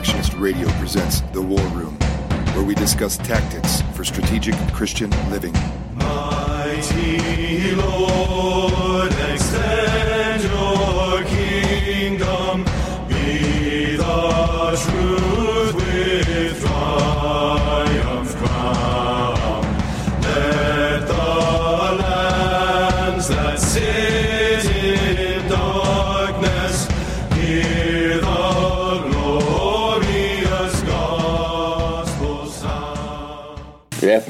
Insurrectionist Radio presents The War Room, where we discuss tactics for strategic Christian living. Mighty Lord,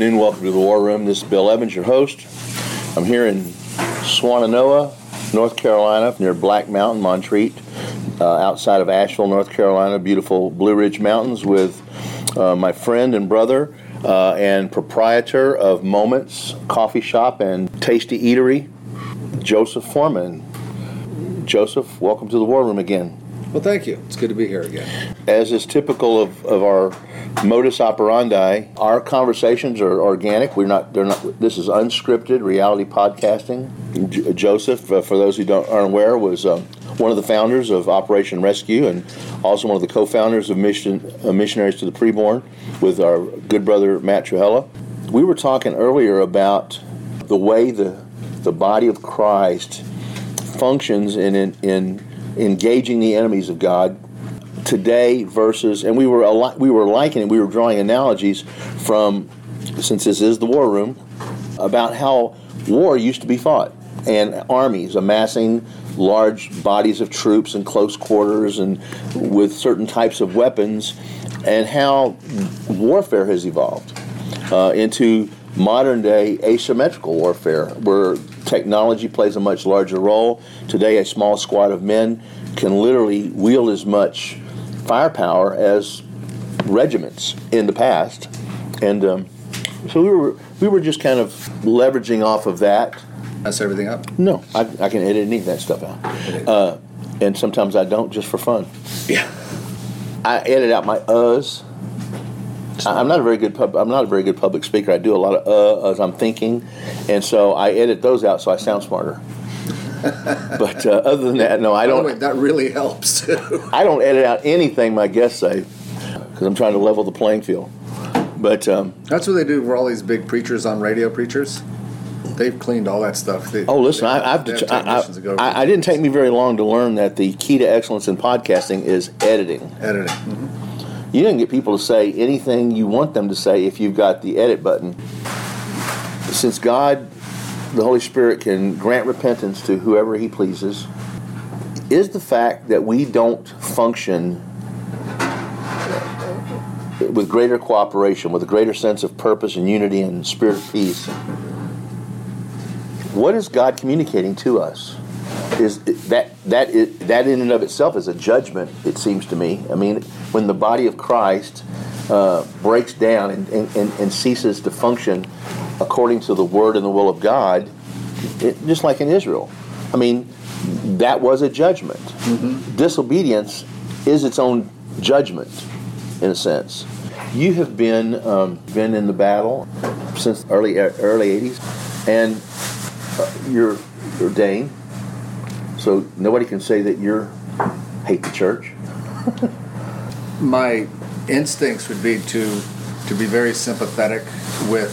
afternoon. Welcome to the War Room. This is Bill Evans, your host. I'm here in Swannanoa, North Carolina, near Black Mountain, Montreat, uh, outside of Asheville, North Carolina. Beautiful Blue Ridge Mountains with uh, my friend and brother uh, and proprietor of Moments Coffee Shop and Tasty Eatery, Joseph Foreman. Joseph, welcome to the War Room again. Well, thank you. It's good to be here again. As is typical of, of our modus operandi, our conversations are organic. We're not. They're not. This is unscripted reality podcasting. J- Joseph, uh, for those who don't aren't aware, was um, one of the founders of Operation Rescue and also one of the co-founders of Mission uh, Missionaries to the Preborn with our good brother Matt Trewhella. We were talking earlier about the way the the body of Christ functions in in, in engaging the enemies of God. Today versus and we were we were likening we were drawing analogies from since this is the war room about how war used to be fought and armies amassing large bodies of troops in close quarters and with certain types of weapons and how warfare has evolved uh, into modern day asymmetrical warfare, where technology plays a much larger role. Today, a small squad of men can literally wield as much firepower as regiments in the past, and um, so we were we were just kind of leveraging off of that. Mess everything up. No, I, I can edit any of that stuff out, uh, and sometimes I don't just for fun. Yeah. I edit out my uhs. I'm not a very good pub, I'm not a very good public speaker. I do a lot of uh as I'm thinking, and so I edit those out so I sound smarter. but uh, other than that, no, I By the way, don't. that really helps too. I don't edit out anything my guests say because I'm trying to level the playing field. But um, That's what they do for all these big preachers on radio preachers. They've cleaned all that stuff. They, oh, listen, they, I, I've they have I, technicians that go I, I didn't take me very long to learn that the key to excellence in podcasting is editing. editing. Mhm. You can get people to say anything you want them to say if you've got the edit button. Since God, the Holy Spirit, can grant repentance to whoever He pleases, is the fact that we don't function with greater cooperation, with a greater sense of purpose and unity and spirit of peace. What is God communicating to us? Is that that is, that in and of itself is a judgment. It seems to me. I mean, when the body of Christ uh, breaks down and, and, and, ceases to function according to the word and the will of God, it, just like in Israel, I mean, that was a judgment. Disobedience is its own judgment, in a sense. You have been um, been in the battle since early early '80s, and uh, you're Dane. So nobody can say that you're hate the church. My instincts would be to to be very sympathetic with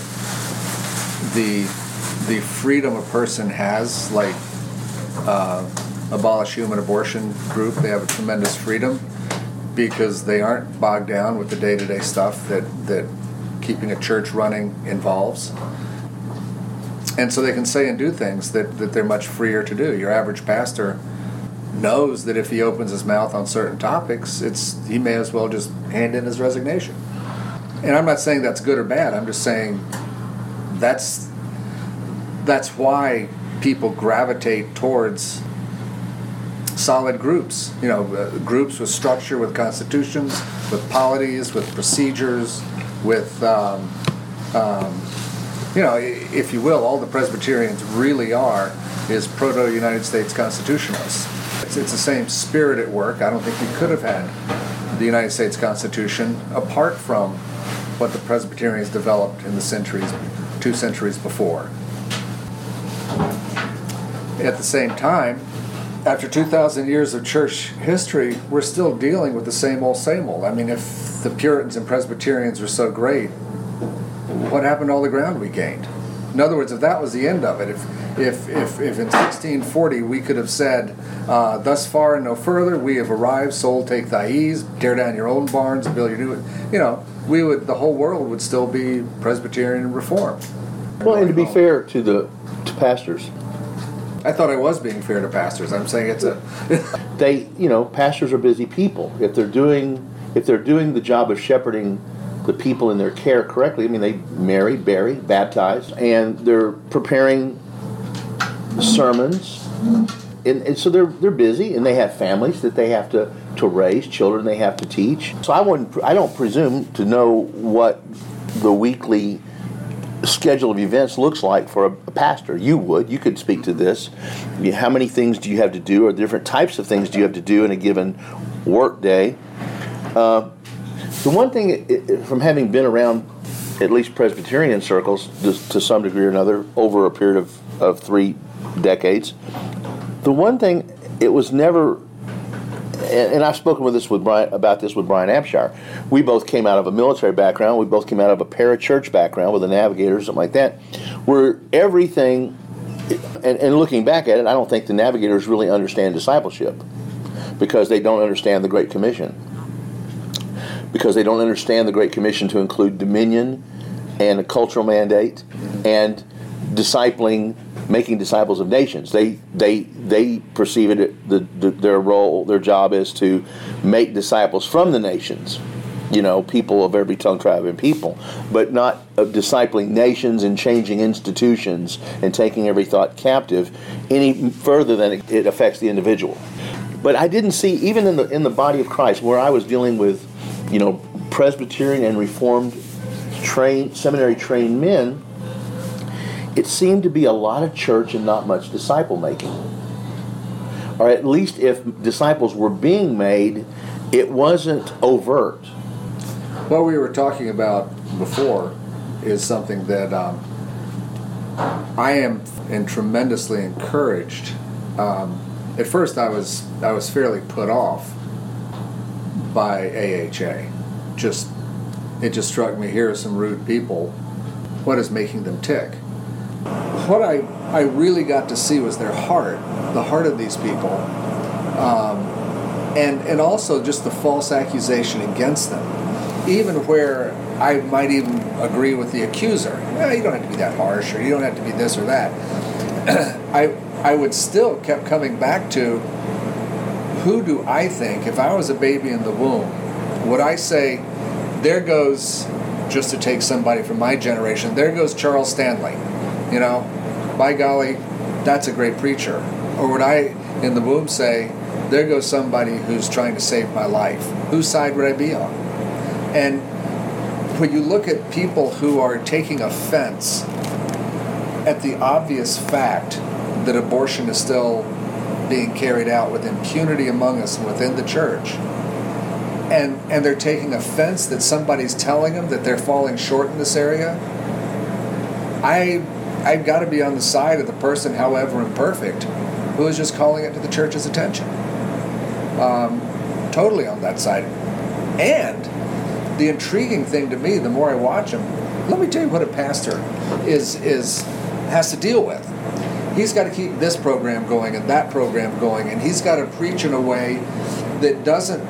the the freedom a person has, like uh, abolish human abortion group. They have a tremendous freedom because they aren't bogged down with the day to day stuff that that keeping a church running involves. And so they can say and do things that, that they're much freer to do. Your average pastor knows that if he opens his mouth on certain topics, it's he may as well just hand in his resignation. And I'm not saying that's good or bad. I'm just saying that's that's why people gravitate towards solid groups. You know, uh, groups with structure, with constitutions, with polities, with procedures, with um, um, you know, if you will, all the Presbyterians really are is proto United States constitutionalists. It's, it's the same spirit at work. I don't think we could have had the United States Constitution apart from what the Presbyterians developed in the centuries, two centuries before. At the same time, after 2,000 years of church history, we're still dealing with the same old, same old. I mean, if the Puritans and Presbyterians were so great, what happened to all the ground we gained? In other words, if that was the end of it, if if if, if in 1640 we could have said, uh, "Thus far and no further, we have arrived. Soul, take thy ease. Tear down your own barns, and build your new," you know, we would the whole world would still be Presbyterian and Reformed. Well, and to be fair to the to pastors, I thought I was being fair to pastors. I'm saying it's a. they you know pastors are busy people. If they're doing if they're doing the job of shepherding the people in their care correctly, I mean they marry, bury, baptize, and they're preparing sermons, and, and so they're they're busy, and they have families that they have to to raise, children they have to teach. So I wouldn't I don't presume to know what the weekly schedule of events looks like for a, a, pastor. You would. You could speak to this. How many things do you have to do, or different types of things do you have to do in a given work day? Uh, the one thing, from having been around at least Presbyterian circles to, to, some degree or another over a period of, of three decades, the one thing it was never and, I've spoken with this with Brian about this with Brian Abshire. We both came out of a military background. We both came out of a parachurch background with a navigator, or something like that, where everything. And, and looking back at it, I don't think the navigators really understand discipleship because they don't understand the Great Commission. Because they don't understand the Great Commission to include dominion and a cultural mandate and discipling making disciples of nations. They they they perceive it the, the, their role, their job is to make disciples from the nations. You know, people of every tongue, tribe, and people, but not of discipling nations and changing institutions and taking every thought captive any further than it, it affects the individual. But I didn't see even in the in the body of Christ where I was dealing with, you know, Presbyterian and Reformed trained seminary trained men it seemed to be a lot of church and not much disciple making. Or at least if disciples were being made, it wasn't overt. What we were talking about before is something that um, I am and tremendously encouraged. Um, at first, I was I was fairly put off by AHA. Just it just struck me here are some rude people. What is making them tick? what I, I really got to see was their heart, the heart of these people, um, and, and also just the false accusation against them. Even where I might even agree with the accuser. Well, you don't have to be that harsh, or you don't have to be this or that. I, I would still kept coming back to who do I think, if I was a baby in the womb, would I say, there goes, just to take somebody from my generation, there goes Charles Stanley, you know, by golly, that's a great preacher. Or would I, in the womb, say, there goes somebody who's trying to save my life? Whose side would I be on? And when you look at people who are taking offense at the obvious fact that abortion is still being carried out with impunity among us and within the church, and and they're taking offense that somebody's telling them that they're falling short in this area, I I've got to be on the side of the person, however imperfect, who is just calling it to the church's attention. Um, totally on that side. And the intriguing thing to me, the more I watch him, let me tell you what a pastor is is has to deal with. He's got to keep this program going and that program going, and he's got to preach in a way that doesn't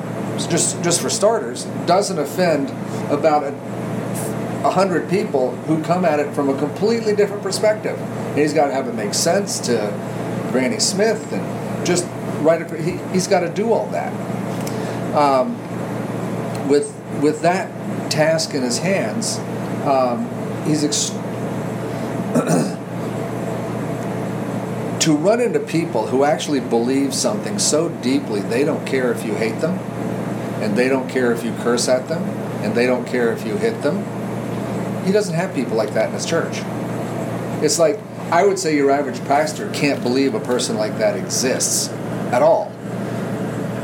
just just for starters doesn't offend about a a hundred people who come at it from a completely different perspective. And he's got to have it make sense to Granny Smith and just right. He, he's got to do all that. Um, with with that task in his hands, um, he's ex- to run into people who actually believe something so deeply they don't care if you hate them, and they don't care if you curse at them, and they don't care if you hit them he doesn't have people like that in his church. It's like I would say your average pastor can't believe a person like that exists at all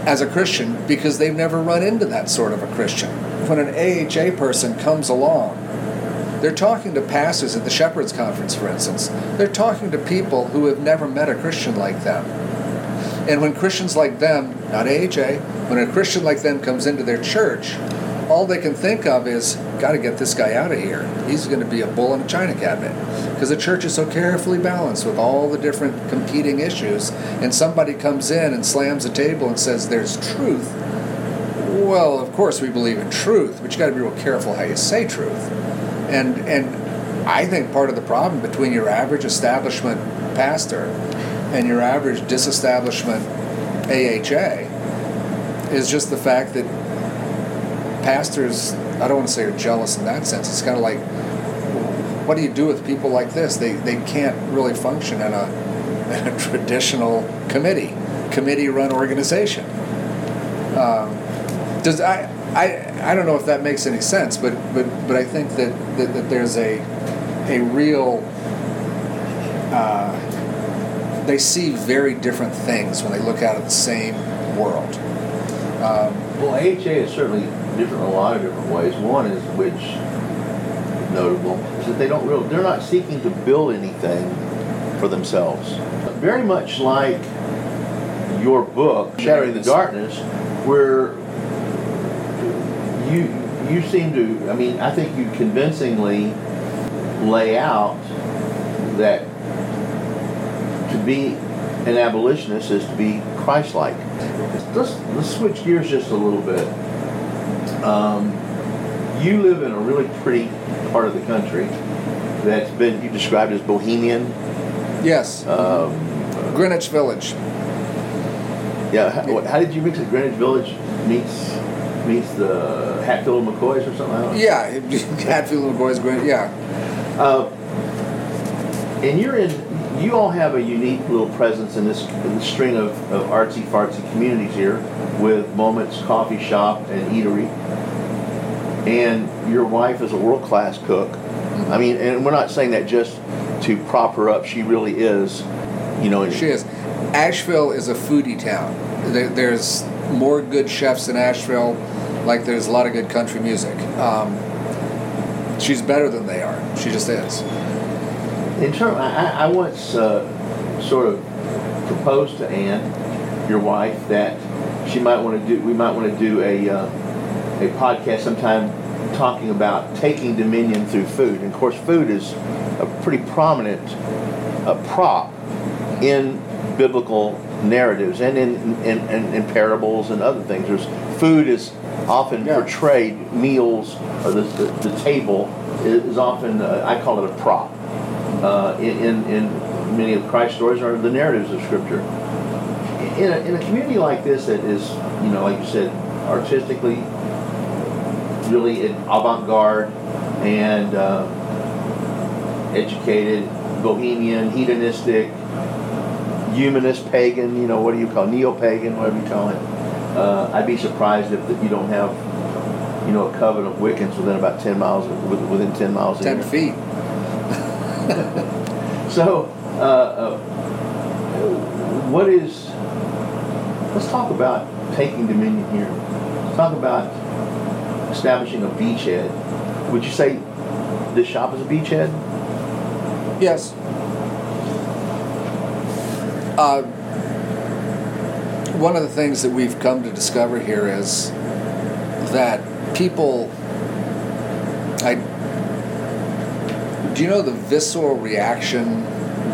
as a Christian because they've never run into that sort of a Christian. When an AHA person comes along, they're talking to pastors at the Shepherds Conference, for instance. They're talking to people who have never met a Christian like them. And when Christians like them, not AHA, when a Christian like them comes into their church, all they can think of is, got to get this guy out of here. He's going to be a bull in a china cabinet. Because the church is so carefully balanced with all the different competing issues, and somebody comes in and slams a table and says, There's truth. Well, of course we believe in truth, but you got to be real careful how you say truth. And and I think part of the problem between your average establishment pastor and your average disestablishment AHA is just the fact that pastors, I don't want to say are jealous in that sense. It's kind of like, what do you do with people like this? They, they can't really function in a, in a traditional committee, committee run organization. Um, does I, I, I don't know if that makes any sense, but, but, but I think that, that, that there's a, a real, uh, they see very different things when they look out at the same world. Um, Well, AHA is certainly different in a lot of different ways. One is which is notable is that they don't real they're not seeking to build anything for themselves. Very much like your book, Shattering the Darkness, where you you seem to I mean, I think you convincingly lay out that to be an abolitionist is to be Christ-like. Let's let's switch gears just a little bit. Um, you live in a really pretty part of the country that's been you described as bohemian. yes, Um, Greenwich Village. yeah, how, how did you mix it? Greenwich Village meets meets the Hatfield and McCoys or something. I don't know. Yeah, Hatfield and McCoy's Greenwich. Yeah, Uh, and you're in. You all have a unique little presence in this, in this string of, of artsy fartsy communities here, with Moments Coffee Shop and Eatery. And your wife is a world class cook. I mean, and we're not saying that just to prop her up. She really is. You know, she is. Asheville is a foodie town. There's more good chefs in Asheville, like there's a lot of good country music. Um, she's better than they are. She just is. In term, I, I once uh, sort of proposed to Anne, your wife, that she might want to do. We might want to do a uh, a podcast sometime talking about taking dominion through food. And of course, food is a pretty prominent uh, prop in biblical narratives and in, in, in, in parables and other things. There's food is often Yeah. portrayed. Meals or the, the, the table is, often uh, I call it a prop uh, in, in, many of Christ's stories or the narratives of Scripture. In a, in a community like this that is, you know, like you said, artistically really in avant-garde and uh, educated, bohemian, hedonistic, humanist, pagan, you know, what do you call neo-pagan, whatever you call it. Uh, I'd be surprised if you don't have, you know, a coven of Wiccans within about 10 miles, within 10 miles of Ten here. feet. So, uh, uh, what is? Let's talk about taking dominion here. Let's talk about establishing a beachhead. Would you say this shop is a beachhead? Yes. Uh, one of the things that we've come to discover here is that people. I. Do you know the visceral reaction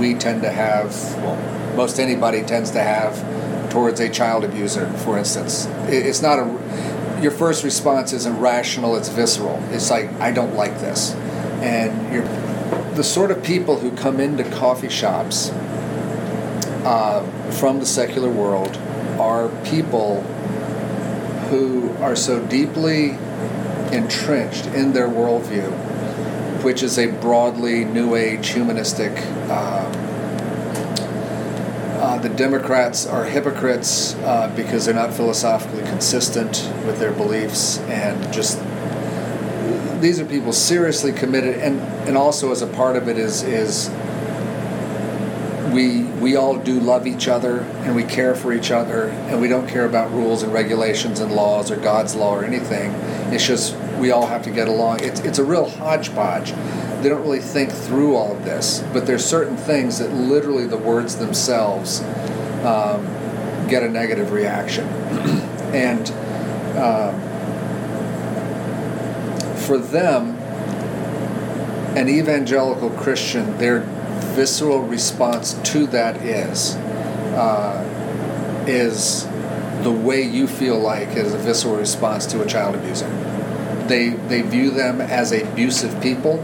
we tend to have? Well, most anybody tends to have towards a child abuser, for instance. It- It's not a. Your first response isn't rational; it's visceral. It's like I don't like this, and you're the sort of people who come into coffee shops uh, from the secular world are people who are so deeply entrenched in their worldview, which is a broadly New Age humanistic. Uh, uh, the Democrats are hypocrites uh, because they're not philosophically consistent with their beliefs and just these are people seriously committed and and also as a part of it is is we we all do love each other and we care for each other and we don't care about rules and regulations and laws or God's law or anything. It's just we all have to get along. It's it's a real hodgepodge. They don't really think through all of this, but there's certain things that literally the words themselves um, get a negative reaction. and um, for them, an evangelical Christian, their visceral response to that is uh, is the way you feel like is a visceral response to a child abuser. They they view them as abusive people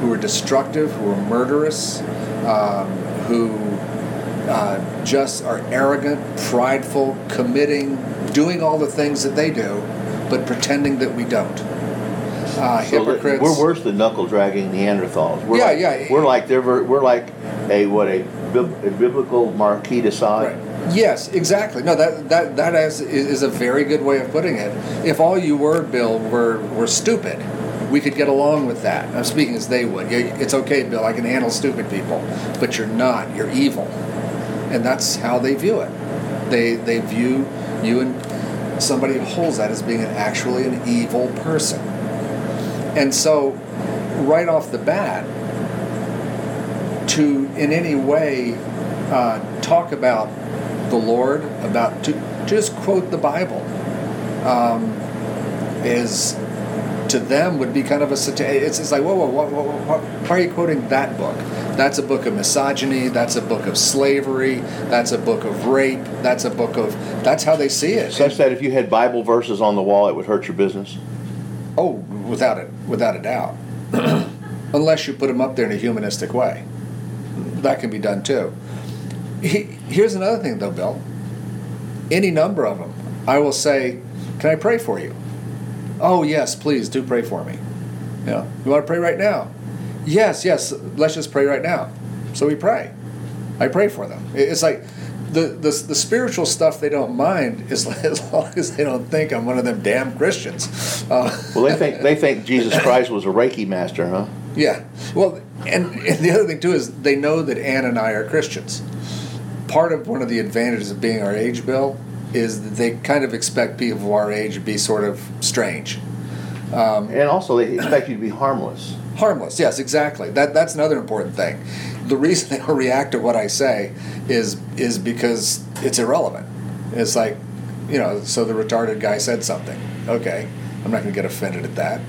who are destructive, who are murderous, um, who uh, just are arrogant, prideful, committing, doing all the things that they do, but pretending that we don't. Uh, So hypocrites. We're worse than knuckle dragging Neanderthals. We're Yeah, like, yeah. We're like they're ver- we're like a what a, bib- a biblical Marquis de Sade. Right. Yes, exactly. No, that that that is is a very good way of putting it. If all you were, Bill, were were stupid, we could get along with that. I'm speaking as they would. Yeah, It's okay, Bill. I can handle stupid people, but you're not. You're evil, and that's how they view it. They they view you and somebody who holds that as being an, actually an evil person. And so, right off the bat, to in any way uh, talk about the Lord, about to just quote the Bible, um, is to them would be kind of a it's, it's like whoa, whoa, whoa, whoa, whoa why are you quoting that book? That's a book of misogyny. That's a book of slavery. That's a book of rape. That's a book of that's how they see it. Such that if you had Bible verses on the wall, it would hurt your business. Oh, without it, without a doubt. Unless you put them up there in a humanistic way, that can be done too. He, here's another thing, though, Bill. Any number of them, I will say, "Can I pray for you?" Oh, yes, please do pray for me. Know, you want to pray right now? Yes, yes. Let's just pray right now. So we pray. I pray for them. It's like the the, the spiritual stuff they don't mind as, as long as they don't think I'm one of them damn Christians. Uh, Well, they think they think Jesus Christ was a Reiki master, huh? yeah. Well, and, and the other thing too is they know that Ann and I are Christians. Part of one of the advantages of being our age, Bill, is that they kind of expect people of our age to be sort of strange. And also, they expect you to be harmless. Harmless, yes, exactly. That that's another important thing. The reason they don't react to what I say is is because it's irrelevant. It's like, you know, so the retarded guy said something. Okay, I'm not going to get offended at that.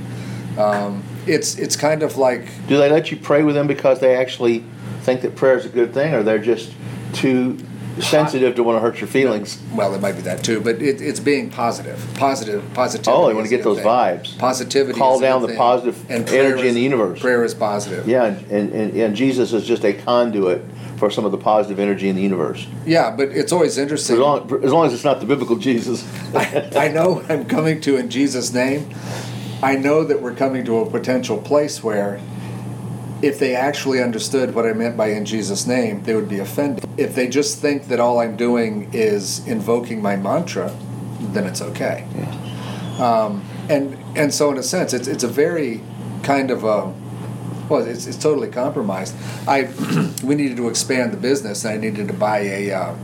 Um, it's it's kind of like Do they let you pray with them because they actually think that prayer is a good thing, or they're just too sensitive to want to hurt your feelings? well, it might be that too, but it, it's being positive, positive, positivity. Oh, they want to get those thing. vibes. Positivity. Call is down the thing. positive prayer energy in the universe. Prayer is positive. Yeah, and, and, and Jesus is just a conduit for some of the positive energy in the universe. Yeah, but it's always As interesting. long, as long as it's not the biblical Jesus. I, I know I'm coming to in Jesus' name. I know that we're coming to a potential place where, if they actually understood what I meant by in Jesus' name, they would be offended. If they just think that all I'm doing is invoking my mantra, then it's okay. Um, and and so in a sense, it's it's a very kind of a well, it's, it's totally compromised. I we needed to expand the business, and I needed to buy a uh,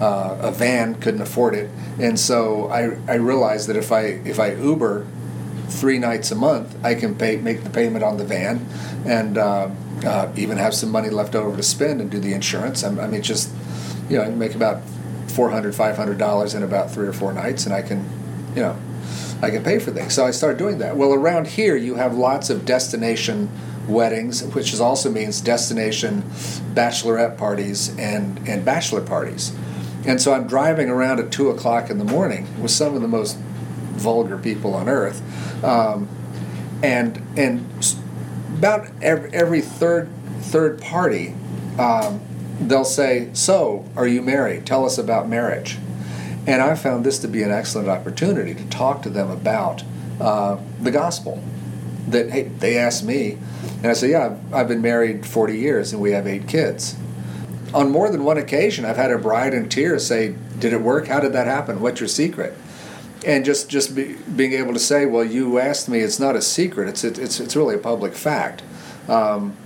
uh, a van, couldn't afford it, and so I I realized that if I if I Uber three nights a month, I can pay make the payment on the van, and uh, uh, even have some money left over to spend and do the insurance. I'm, I mean, just you know, I can make about 400 500 dollars in about three or four nights, and I can, you know, I can pay for things. So I started doing that. Well, around here you have lots of destination weddings, which is also means destination bachelorette parties and and bachelor parties. And so I'm driving around at two o'clock in the morning with some of the most vulgar people on earth, um, and and about every, every third third party, um, they'll say, "So, are you married? Tell us about marriage." And I found this to be an excellent opportunity to talk to them about uh, the gospel. That hey, they asked me, and I said, "Yeah, I've, I've been married 40 years, and we have eight kids." On more than one occasion, I've had a bride in tears say, "Did it work? How did that happen? What's your secret?" And just just be, being able to say, "Well, you asked me. It's not a secret. It's it's it's really a public fact. Um,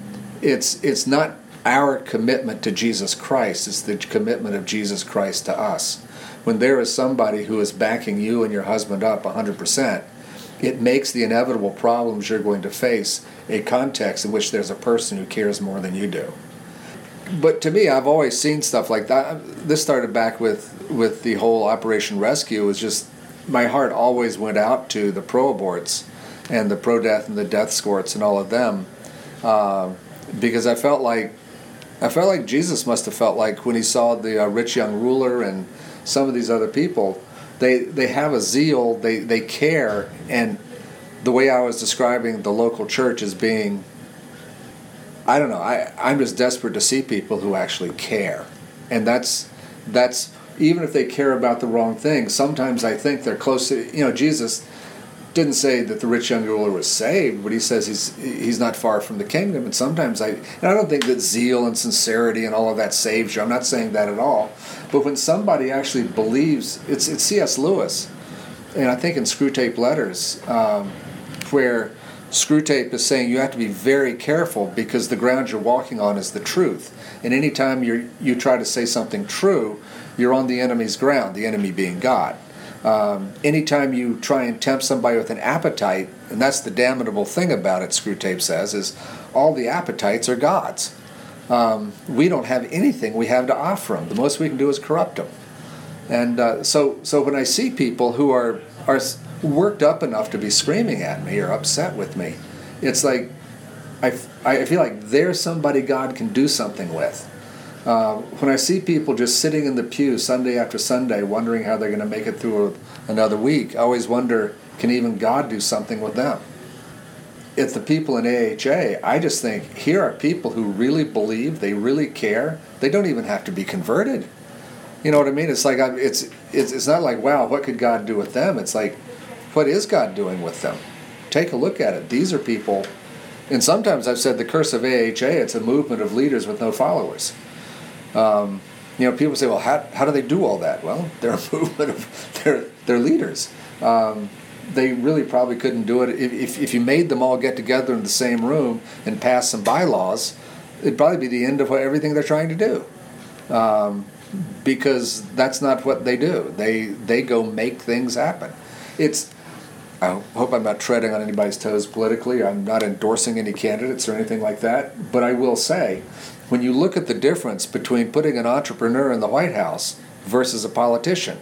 it's it's not our commitment to Jesus Christ. It's the commitment of Jesus Christ to us. When there is somebody who is backing you and your husband up 100%, it makes the inevitable problems you're going to face a context in which there's a person who cares more than you do. but to me, I've always seen stuff like that. This started back with with the whole Operation Rescue. It was just my heart always went out to the pro aborts and the pro death and the death squirts and all of them, uh, because I felt like I felt like Jesus must have felt like when he saw the uh, rich young ruler and some of these other people. They they have a zeal. They they care and the way I was describing the local church as being I don't know. I, I'm just desperate to see people who actually care. And that's that's even if they care about the wrong thing, sometimes I think they're close to you know, Jesus didn't say that the rich young ruler was saved, but he says he's he's not far from the kingdom. And sometimes I and I don't think that zeal and sincerity and all of that saves you. I'm not saying that at all. But when somebody actually believes, it's it's C.S. Lewis, and I think in Screwtape Letters, um, where Screwtape is saying you have to be very careful because the ground you're walking on is the truth. And anytime you you try to say something true, you're on the enemy's ground, the enemy being God. Um, anytime you try and tempt somebody with an appetite, and that's the damnable thing about it, Screwtape says, is all the appetites are God's. Um, we don't have anything we have to offer them. The most we can do is corrupt them. And uh, so, so when I see people who are are worked up enough to be screaming at me or upset with me. It's like I, I feel like they're somebody God can do something with. Uh, when I see people just sitting in the pew Sunday after Sunday wondering how they're going to make it through another week, I always wonder can even God do something with them? It's the people in AHA. I just think here are people who really believe, they really care. They don't even have to be converted. You know what I mean? It's like it's it's it's not like wow, what could God do with them? It's like what is God doing with them? Take a look at it. These are people, and sometimes I've said the curse of AHA, it's a movement of leaders with no followers. Um, you know, people say, well, how, how do they do all that? Well, they're a movement of, they're, they're leaders. Um, they really probably couldn't do it. If, if you made them all get together in the same room and pass some bylaws, it'd probably be the end of what, everything they're trying to do. Um, because that's not what they do. They, they go make things happen. It's, I hope I'm not treading on anybody's toes politically. I'm not endorsing any candidates or anything like that. But I will say, when you look at the difference between putting an entrepreneur in the White House versus a politician,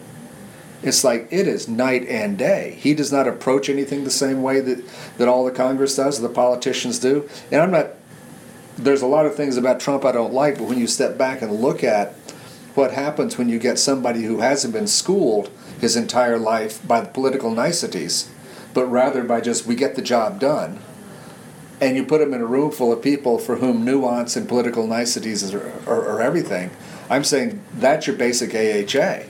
it's like it is night and day. He does not approach anything the same way that, that all the Congress does, the politicians do. And I'm not, there's a lot of things about Trump I don't like, but when you step back and look at what happens when you get somebody who hasn't been schooled his entire life by the political niceties but rather by just we get the job done. And you put them in a room full of people for whom nuance and political niceties are, are, are everything. I'm saying that's your basic AHA.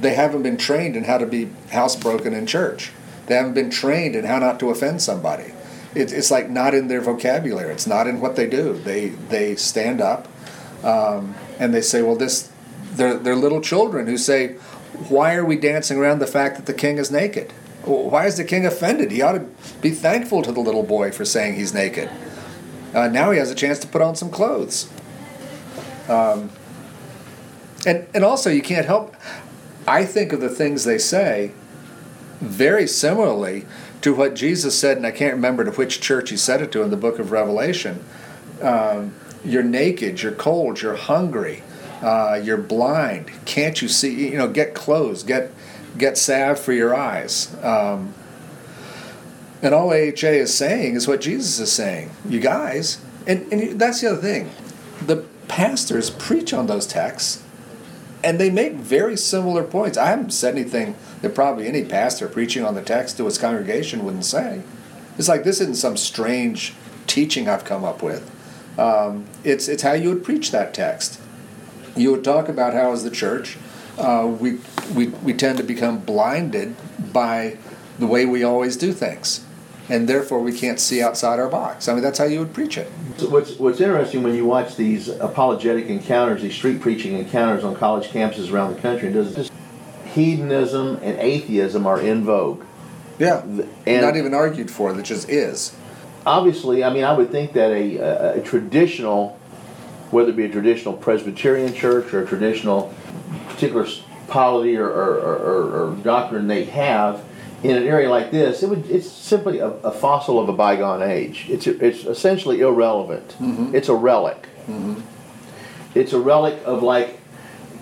They haven't been trained in how to be housebroken in church. They haven't been trained in how not to offend somebody. It, it's like not in their vocabulary. It's not in what they do. They they stand up um, and they say, "Well, this." They're, they're little children who say, "Why are we dancing around the fact that the king is naked?" Why is the king offended? He ought to be thankful to the little boy for saying he's naked. Uh, now he has a chance to put on some clothes. Um, and, and also, you can't help. I think of the things they say very similarly to what Jesus said, and I can't remember to which church he said it to in the book of Revelation. Um, you're naked, you're cold, you're hungry, uh, you're blind. Can't you see? You know, get clothes, get get salve for your eyes. Um, and all AHA is saying is what Jesus is saying. You guys, and, and that's the other thing. The pastors preach on those texts, and they make very similar points. I haven't said anything that probably any pastor preaching on the text to his congregation wouldn't say. It's like this isn't some strange teaching I've come up with. Um, it's it's how you would preach that text. You would talk about how as the church uh, we, we, we tend to become blinded by the way we always do things. And therefore, we can't see outside our box. I mean, that's how you would preach it. So what's, what's interesting when you watch these apologetic encounters, these street preaching encounters on college campuses around the country, does just hedonism and atheism are in vogue. Yeah, and not even argued for. That just is. Obviously, I mean, I would think that a, a, a traditional, whether it be a traditional Presbyterian church or a traditional particular polity or, or, or, or, doctrine they have in an area like this, it would it's simply a, a fossil of a bygone age. It's it's essentially irrelevant. Mm-hmm. It's a relic. Mm-hmm. it's a relic of like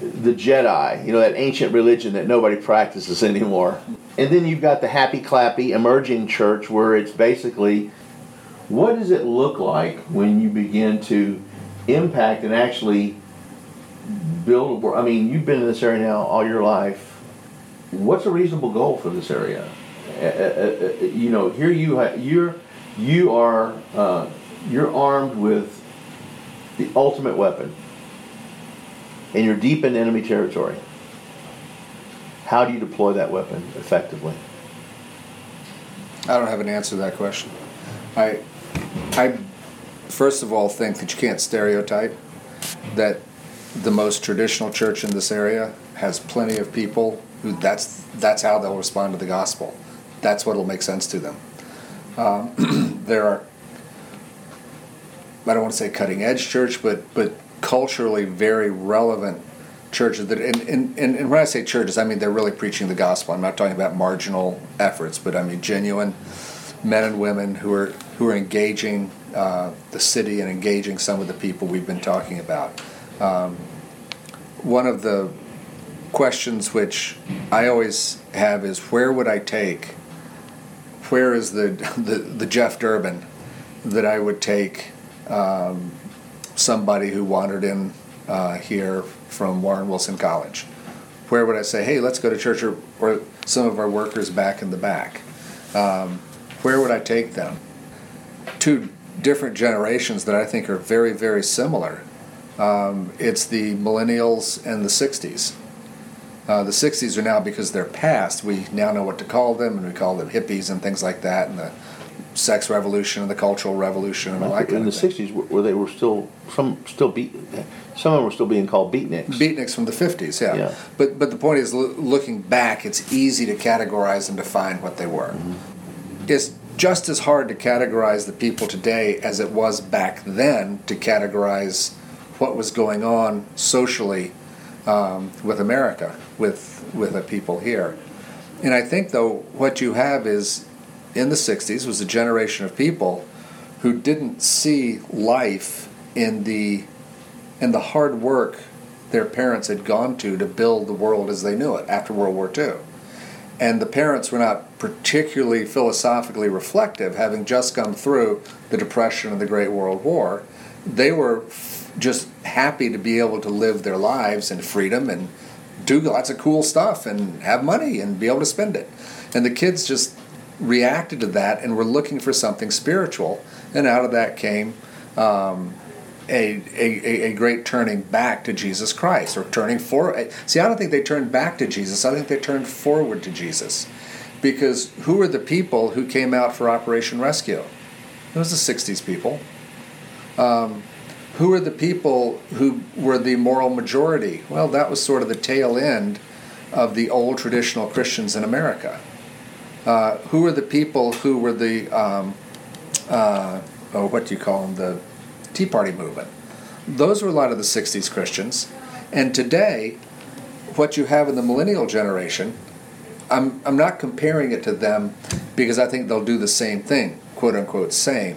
the Jedi, you know, that ancient religion that nobody practices anymore. And then you've got the happy clappy emerging church where it's basically what does it look like when you begin to impact and actually build? I mean, you've been in this area now all your life. What's a reasonable goal for this area? You know, here you you're you are uh, you're armed with the ultimate weapon, and you're deep in enemy territory. How do you deploy that weapon effectively? I don't have an answer to that question. I, I, first of all, think that you can't stereotype that the most traditional church in this area has plenty of people who that's that's how they'll respond to the gospel. That's what'll make sense to them. Um, there are, I don't want to say cutting edge church, but but culturally very relevant churches that and, and, and when I say churches, I mean they're really preaching the gospel. I'm not talking about marginal efforts, but I mean genuine men and women who are who are engaging uh, the city and engaging some of the people we've been talking about. Um, one of the questions which I always have is where would I take, where is the, the, the Jeff Durbin that I would take um, somebody who wandered in uh, here from Warren Wilson College? Where would I say, hey, let's go to church or, or some of our workers back in the back? Um, where would I take them? Two different generations that I think are very, very similar. Um, it's the millennials and the 60s. Uh, the 60s are now because they're past. We now know what to call them, and we call them hippies and things like that, and the sex revolution and the cultural revolution and all that in the thing. '60s, where they were still some still beat, some of them were still being called beatniks. Beatniks from the 50s, yeah. Yeah. But but the point is, loo- looking back, it's easy to categorize and define what they were. It's just as hard to categorize the people today as it was back then to categorize what was going on socially um, with America, with with the people here. And I think though what you have is in the 60s was a generation of people who didn't see life in the in the hard work their parents had gone to to build the world as they knew it after World War II. And the parents were not particularly philosophically reflective, having just come through the Depression and the Great World War. They were just happy to be able to live their lives in freedom and do lots of cool stuff and have money and be able to spend it. And the kids just reacted to that and were looking for something spiritual. And out of that came um, a, a, a great turning back to Jesus Christ or turning forward. See, I don't think they turned back to Jesus. I think they turned forward to Jesus. Because who were the people who came out for Operation Rescue? It was the 60s people. Um, who were the people who were the moral majority? Well, that was sort of the tail end of the old traditional Christians in America. Uh, who were the people who were the, um, uh, oh, what do you call them, the Tea Party movement? Those were a lot of the 60s Christians. And today, what you have in the millennial generation, I'm, I'm not comparing it to them because I think they'll do the same thing, quote unquote, same.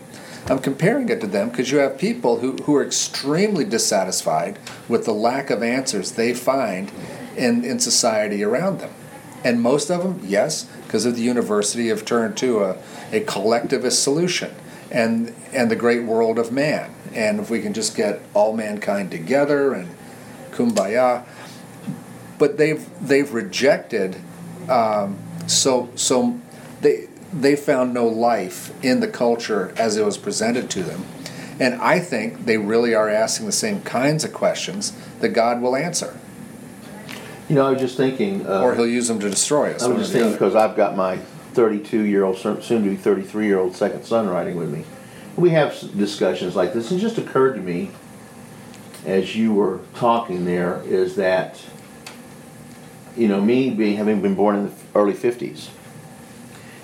I'm comparing it to them because you have people who, who are extremely dissatisfied with the lack of answers they find in, in society around them. And most of them, yes, because of the university, have turned to a, a collectivist solution and, and the great world of man. And if we can just get all mankind together and kumbaya, but they've they've rejected um, so so they they found no life in the culture as it was presented to them and i think they really are asking the same kinds of questions that god will answer You know, I was just thinking. Uh, or he'll use them to destroy us I was just thinking because I've got my 32 year old, soon to be 33 year old second son riding with me. We have discussions like this. It just occurred to me as you were talking there is that, you know, me being having been born in the early 50s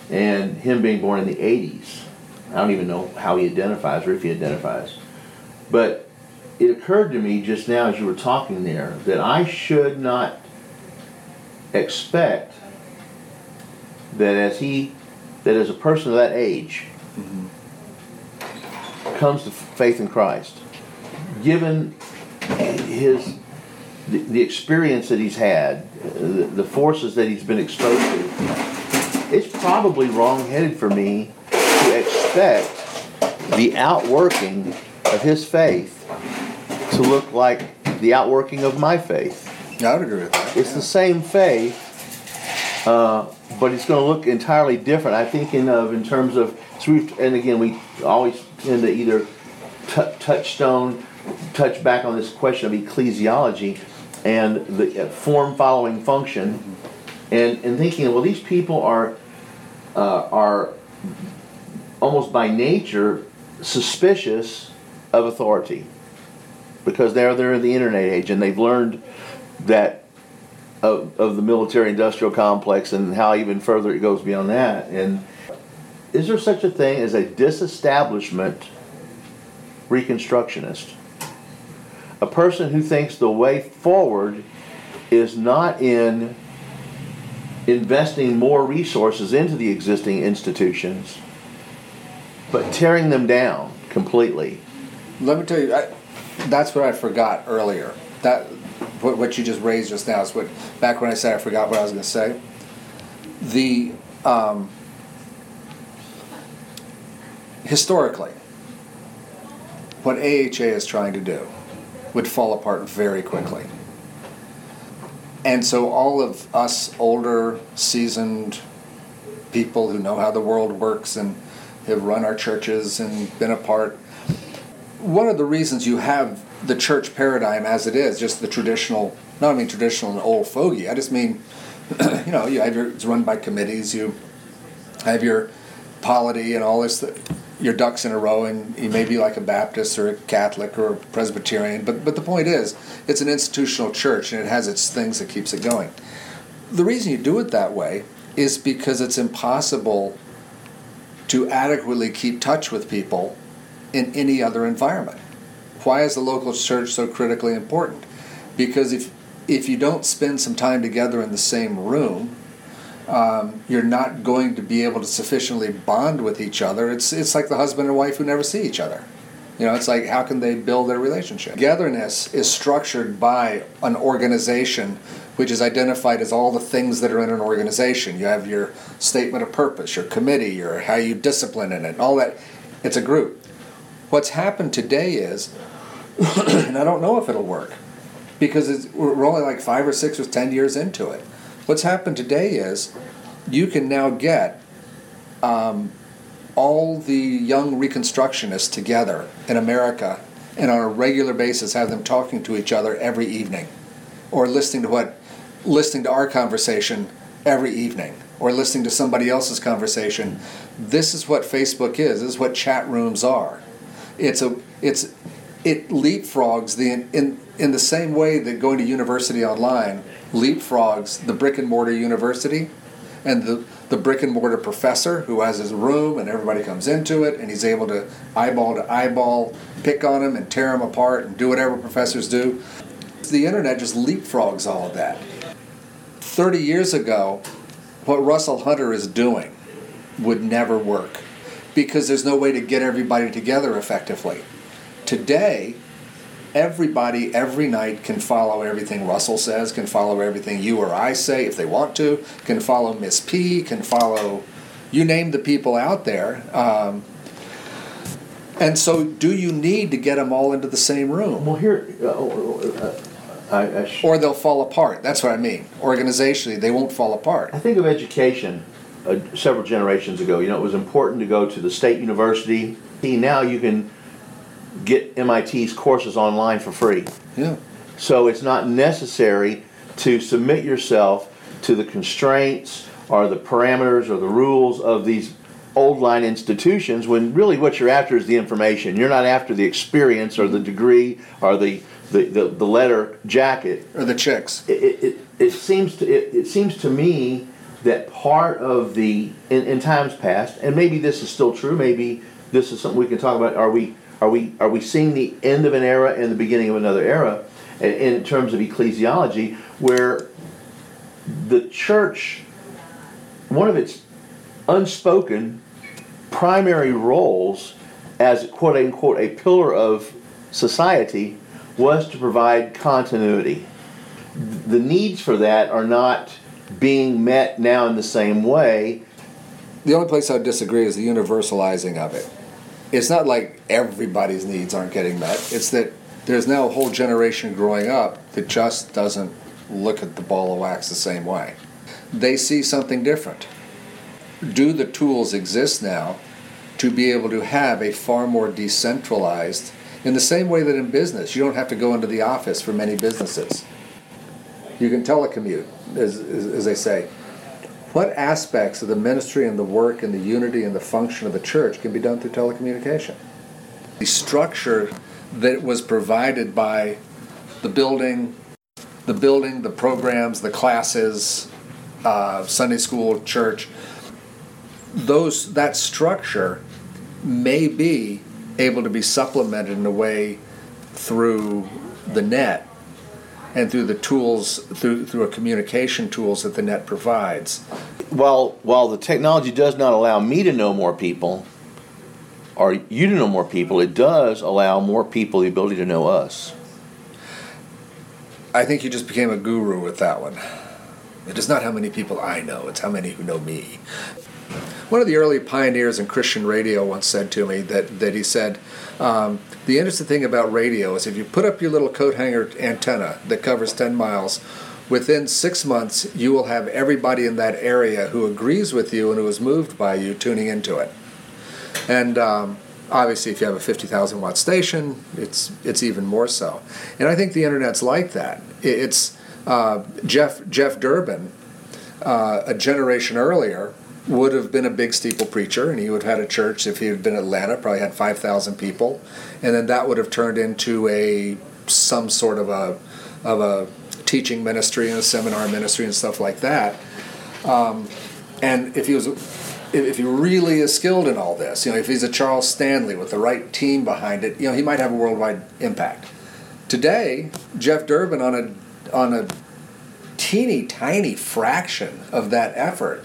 and him being born in the 80s. I don't even know how he identifies or if he identifies. But it occurred to me just now as you were talking there that I should not expect that as he that as a person of that age comes to faith in Christ, given his the, the experience that he's had, the, the forces that he's been exposed to, it's probably wrong-headed for me to expect the outworking of his faith to look like the outworking of my faith. I would agree with that. It's the same faith, uh, but it's going to look entirely different. I'm thinking of in terms of, so and again, we always tend to either t- touchstone, touch back on this question of ecclesiology and the uh, form following function, and, and thinking, well, these people are uh, are almost by nature suspicious of authority because they're they're in the internet age and they've learned that of, of the military industrial complex and how even further it goes beyond that. And is there such a thing as a disestablishment reconstructionist? A person who thinks the way forward is not in investing more resources into the existing institutions but tearing them down completely Let me tell you, I, that's what I forgot earlier. That what, what you just raised just now is what back when I said I forgot what I was going to say. The um, historically, what AHA is trying to do would fall apart very quickly. And so all of us older, seasoned people who know how the world works and have run our churches and been a part one of the reasons you have the church paradigm as it is, just the traditional, not I mean traditional and old fogey, I just mean, you know, you have your, it's run by committees, you have your polity and all this, your ducks in a row, and you may be like a Baptist or a Catholic or a Presbyterian, but, but the point is, it's an institutional church and it has its things that keeps it going. The reason you do it that way is because it's impossible to adequately keep touch with people in any other environment. Why is the local church so critically important? Because if if you don't spend some time together in the same room, um, you're not going to be able to sufficiently bond with each other. It's it's like the husband and wife who never see each other. You know, it's like how can they build their relationship? Togetherness is structured by an organization which is identified as all the things that are in an organization. You have your statement of purpose, your committee, your how you discipline in it, all that. It's a group. What's happened today is, and I don't know if it'll work, because we're only like five or six or ten years into it. What's happened today is, you can now get um, all the young Reconstructionists together in America and on a regular basis have them talking to each other every evening, or listening to what, listening to our conversation every evening, or listening to somebody else's conversation. This is what Facebook is. This is what chat rooms are it's a it's it leapfrogs the in in the same way that going to university online leapfrogs the brick and mortar university and the the brick and mortar professor who has his room and everybody comes into it and he's able to eyeball to eyeball pick on them and tear them apart and do whatever professors do the internet just leapfrogs all of that 30 years ago what russell hunter is doing would never work because there's no way to get everybody together effectively. Today, everybody every night can follow everything Russell says, can follow everything you or I say if they want to, can follow Miss P, can follow you name the people out there. Um, and so, do you need to get them all into the same room? Well, here, uh, uh, I, I sh- or they'll fall apart. That's what I mean. Organizationally, they won't fall apart. I think of education uh, several generations ago. You know, it was important to go to the state university. See, now you can get MIT's courses online for free. Yeah. So it's not necessary to submit yourself to the constraints or the parameters or the rules of these old line institutions when really what you're after is the information. You're not after the experience or the degree or the the, the, the letter jacket or the chicks. It, it, it, it seems to it, it seems to me that part of the in, in, times past, and maybe this is still true. Maybe this is something we can talk about. Are we are we are we seeing the end of an era and the beginning of another era in, terms of ecclesiology, where the church, one of its unspoken primary roles as quote unquote a pillar of society was to provide continuity. The needs for that are not being met now in the same way. The only place I disagree is the universalizing of it. It's not like everybody's needs aren't getting met. It's that there's now a whole generation growing up that just doesn't look at the ball of wax the same way. They see something different. Do the tools exist now to be able to have a far more decentralized, in the same way that in business, you don't have to go into the office for many businesses. You can telecommute, as, as, as they say. What aspects of the ministry and the work and the unity and the function of the church can be done through telecommunication? The structure that was provided by the building, the building, the programs, the classes, uh, Sunday school, church, those that structure may be able to be supplemented in a way through the net and through the tools through through a communication tools that the net provides. While while the technology does not allow me to know more people or you to know more people, it does allow more people the ability to know us. I think you just became a guru with that one. It is not how many people I know, it's how many who know me. One of the early pioneers in Christian radio once said to me that, that he said, um, The interesting thing about radio is if you put up your little coat hanger antenna that covers 10 miles, within six months you will have everybody in that area who agrees with you and who is moved by you tuning into it. And um, obviously, if you have a 50,000 watt station, it's, it's even more so. And I think the internet's like that. It's uh, Jeff, Jeff Durbin, uh, a generation earlier, would have been a big steeple preacher, and he would have had a church if he had been Atlanta, probably had five thousand people, and then that would have turned into a some sort of a of a teaching ministry and a seminar ministry and stuff like that. Um, and if he was if he really is skilled in all this, you know, if he's a Charles Stanley with the right team behind it, you know, he might have a worldwide impact. Today, Jeff Durbin on a on a teeny tiny fraction of that effort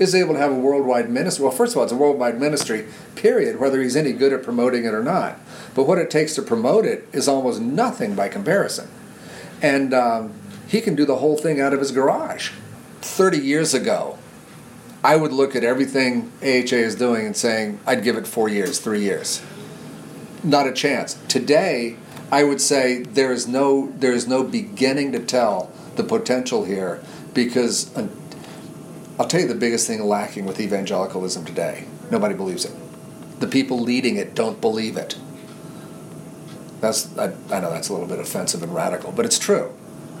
is able to have a worldwide ministry. Well, first of all, it's a worldwide ministry, period, whether he's any good at promoting it or not. But what it takes to promote it is almost nothing by comparison. And um, he can do the whole thing out of his garage. 30 years ago, I would look at everything AHA is doing and saying, I'd give it four years, three years. Not a chance. Today, I would say there is no there is no beginning to tell the potential here because I'll tell you the biggest thing lacking with evangelicalism today nobody believes it. The people leading it don't believe it. That's I, I know that's a little bit offensive and radical, but it's true.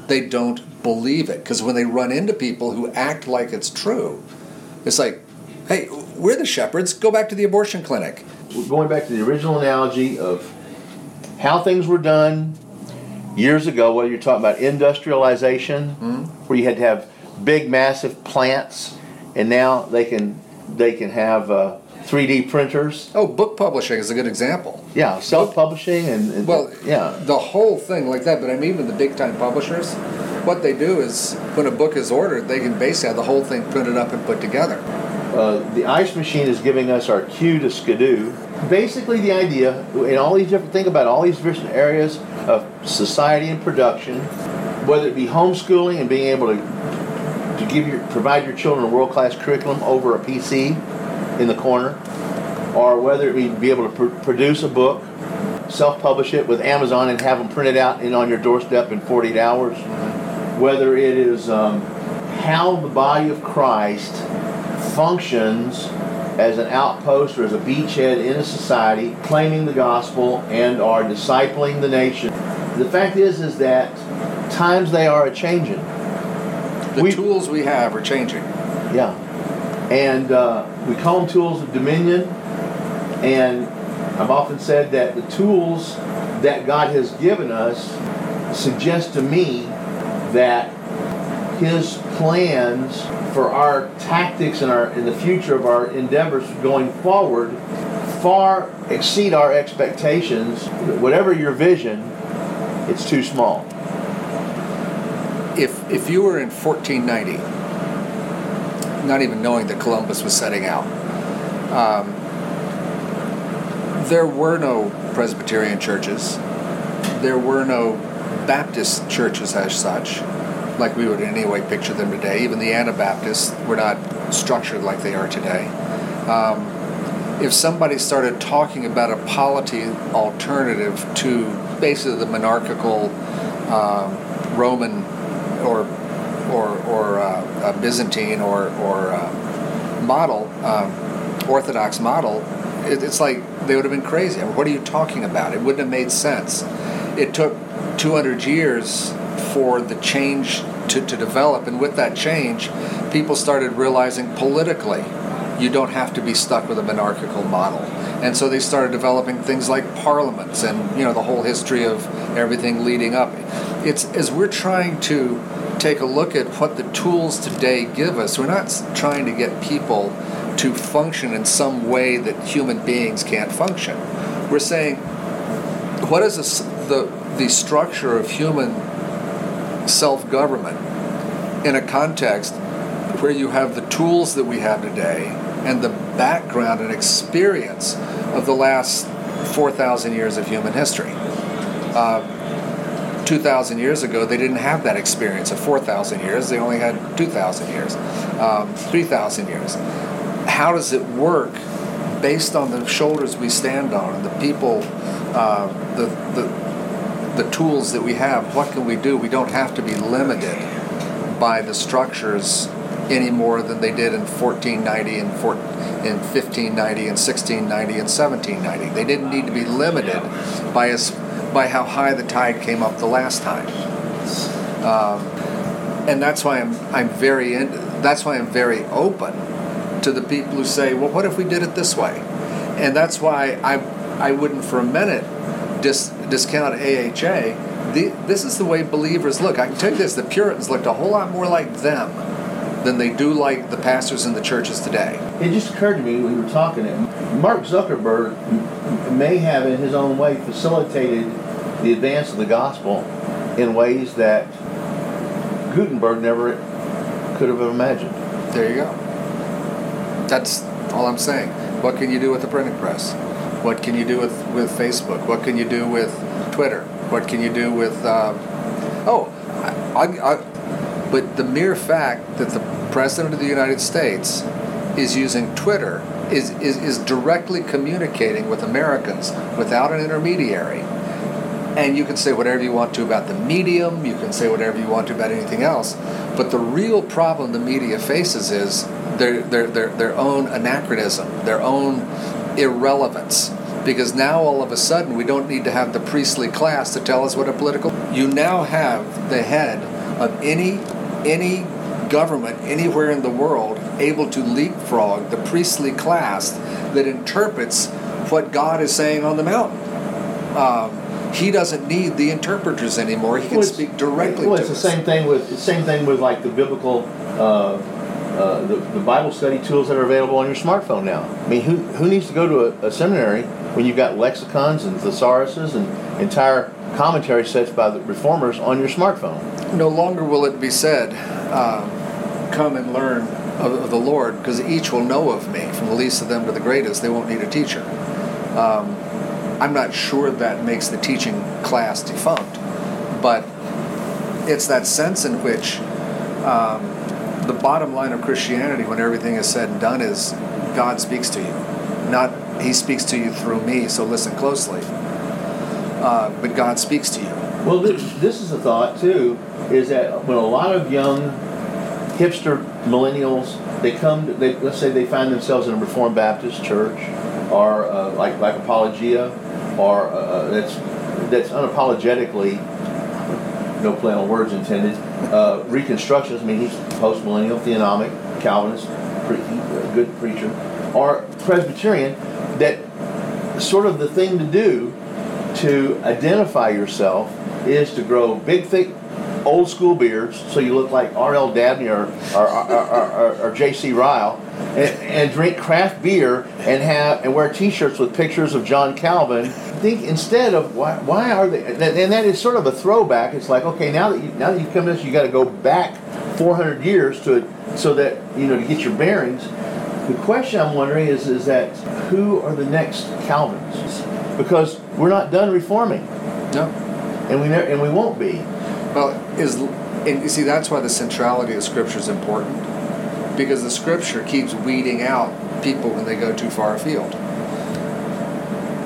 They don't believe it because when they run into people who act like it's true, it's like, hey, we're the shepherds. Go back to the abortion clinic. We're going back to the original analogy of how things were done years ago. Whether you're talking about industrialization, mm-hmm. where you had to have big, massive plants, and now they can they can have uh, 3D printers. Oh, book publishing is a good example. Yeah, self-publishing and, and well, yeah, the whole thing like that. But I mean, even the big-time publishers, what they do is when a book is ordered, they can basically have the whole thing printed up and put together. Uh, the ice machine is giving us our cue to skidoo. Basically, the idea in all these different think about all these different areas of society and production, whether it be homeschooling and being able to to give your provide your children a world class curriculum over a PC in the corner, or whether it be be able to pr- produce a book, self publish it with Amazon and have them printed out and on your doorstep in 48 hours, whether it is um, how the body of Christ functions as an outpost or as a beachhead in a society, claiming the gospel and are discipling the nation. The fact is, is that times they are a changing the we, tools we have are changing. Yeah, and uh, we call them tools of dominion. And I've often said that the tools that God has given us suggest to me that His plans for our tactics and our in the future of our endeavors going forward far exceed our expectations. Whatever your vision, it's too small if if you were in 1490, not even knowing that Columbus was setting out, um, there were no Presbyterian churches. there were no Baptist churches as such, like we would in any way picture them today. Even the Anabaptists were not structured like they are today. Um, if somebody started talking about a polity alternative to basically the monarchical um, Roman or or or uh, Byzantine or or uh, model, um, Orthodox model, it, it's like they would have been crazy. I mean, what are you talking about? It wouldn't have made sense. It took 200 years for the change to, to develop, and with that change, people started realizing politically you don't have to be stuck with a monarchical model. And so they started developing things like parliaments and you know the whole history of everything leading up. It's as we're trying to take a look at what the tools today give us, we're not trying to get people to function in some way that human beings can't function. We're saying what is the the structure of human self-government in a context where you have the tools that we have today and the background and experience of the last 4,000 years of human history. Uh, 2,000 years ago, they didn't have that experience of 4,000 years. They only had 2,000 years, um, 3,000 years. How does it work based on the shoulders we stand on and the people, uh, the, the, the tools that we have? What can we do? We don't have to be limited by the structures any more than they did in 1490 and four, in 1590 and 1690 and 1790. They didn't need to be limited by us by how high the tide came up the last time. Um, and that's why I'm I'm very in, that's why I'm very open to the people who say, well, what if we did it this way? And that's why I I wouldn't for a minute dis, discount AHA. The, this is the way believers look. I can tell you this: the Puritans looked a whole lot more like them than they do like the pastors in the churches today. It just occurred to me when we were talking. Mark Zuckerberg may have, in his own way, facilitated the advance of the gospel in ways that Gutenberg never could have imagined. There you go. That's all I'm saying. What can you do with the printing press? What can you do with, with Facebook? What can you do with Twitter? What can you do with. Um, oh, I, I, I, but the mere fact that the President of the United States is using Twitter, is, is, is directly communicating with Americans without an intermediary. And you can say whatever you want to about the medium, you can say whatever you want to about anything else, but the real problem the media faces is their, their, their, their own anachronism, their own irrelevance. Because now all of a sudden we don't need to have the priestly class to tell us what a political. You now have the head of any any government anywhere in the world able to leapfrog the priestly class that interprets what God is saying on the mountain. Um, he doesn't need the interpreters anymore. He can Well, speak directly Well, to it's the us. same thing with the same thing with like the biblical, uh, uh, the, the Bible study tools that are available on your smartphone now. I mean, who who needs to go to a, a seminary when you've got lexicons and thesauruses and entire commentary sets by the reformers on your smartphone? No longer will it be said, um, "Come and learn of, of the Lord," because each will know of me, from the least of them to the greatest. They won't need a teacher. Um, I'm not sure that makes the teaching class defunct, but it's that sense in which um, the bottom line of Christianity, when everything is said and done, is God speaks to you. Not He speaks to you through me, so listen closely. Uh, but God speaks to you. Well, this, is a thought too. Is that when a lot of young hipster millennials they come, to, they let's say they find themselves in a Reformed Baptist church, or uh, like like Apologia, or uh, that's that's unapologetically no play on words intended. Uh, Reconstructionist, I mean he's post millennial, theonomic, Calvinist, uh, good preacher, or Presbyterian. That sort of the thing to do to identify yourself is to grow big, thick, old school beards, so you look like R.L. Dabney or, or, or, or, or J.C. Ryle, and, and drink craft beer and have and wear T-shirts with pictures of John Calvin. Think instead of why, why are they? And that is sort of a throwback. It's like okay, now that you now that you've come to this, you got to go back 400 years to so that you know to get your bearings. The question I'm wondering is is that who are the next Calvins? Because we're not done reforming. No. and we ne- and we won't be. Well, is and you see that's why the centrality of Scripture is important, because the Scripture keeps weeding out people when they go too far afield.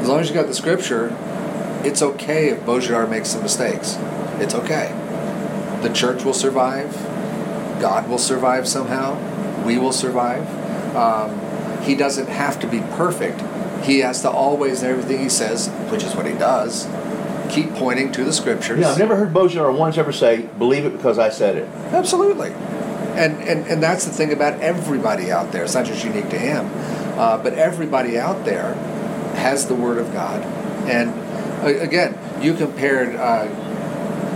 As long as you got the Scripture, it's okay if Bojidar makes some mistakes. It's okay. The church will survive. God will survive somehow. We will survive. Um, he doesn't have to be perfect. He has to always, in everything he says, which is what he does, keep pointing to the scriptures. Yeah, I've never heard Bojidar once ever say, "Believe it because I said it." Absolutely. And, and, and that's the thing about everybody out there. It's not just unique to him, uh, but everybody out there has the Word of God. And uh, again, you compared uh,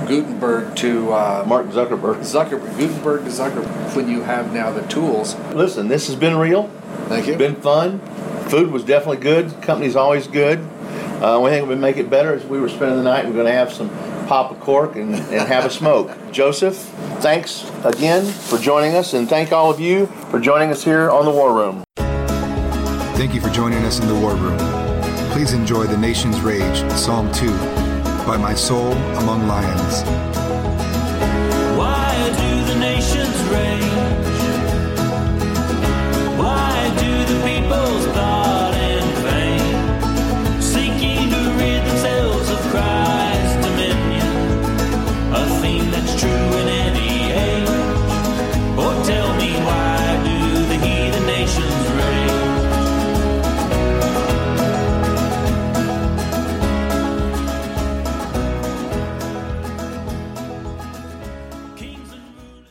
Gutenberg to uh, Mark Zuckerberg. Zuckerberg, Gutenberg to Zuckerberg, when you have now the tools. Listen, this has been real. Thank you. Been fun. Food was definitely good. Company's always good. Uh, only thing we make it better is we were spending the night. We're going to have some pop a cork and, and have a smoke. Joseph, thanks again for joining us, and thank all of you for joining us here on the War Room. Thank you for joining us in the War Room. Please enjoy The Nation's Rage, Psalm 2, by My Soul Among Lions.